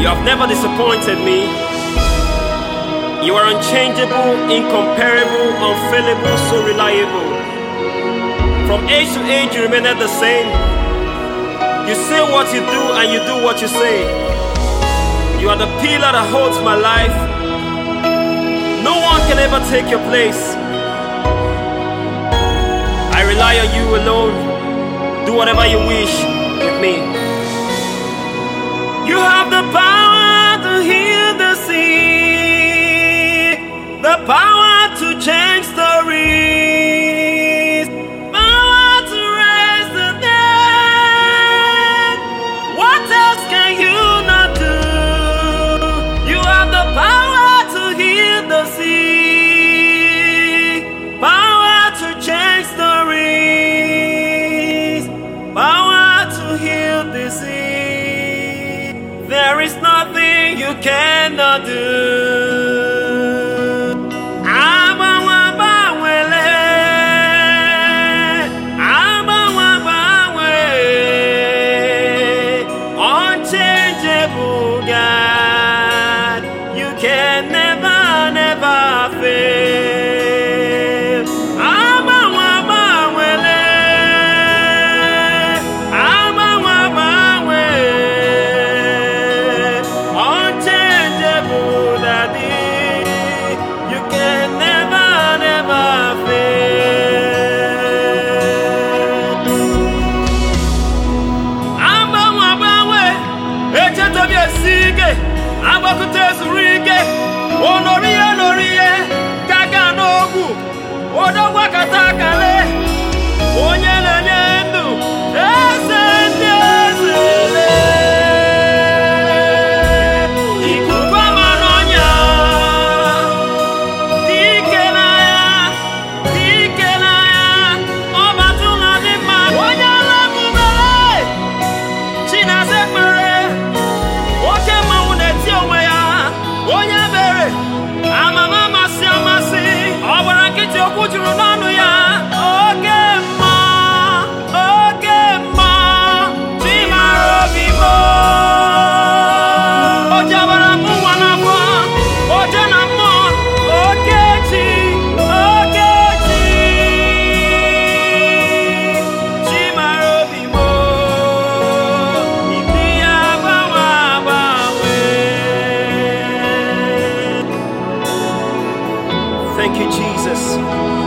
you have never disappointed me. You are unchangeable, incomparable, unfailable, so reliable. From age to age, you remain the same. You say what you do and you do what you say. You are the pillar that holds my life. No one can ever take your place. I rely on you alone. Do whatever you wish with me. You have the power There is nothing you cannot do. would you remind? Thank you, Jesus.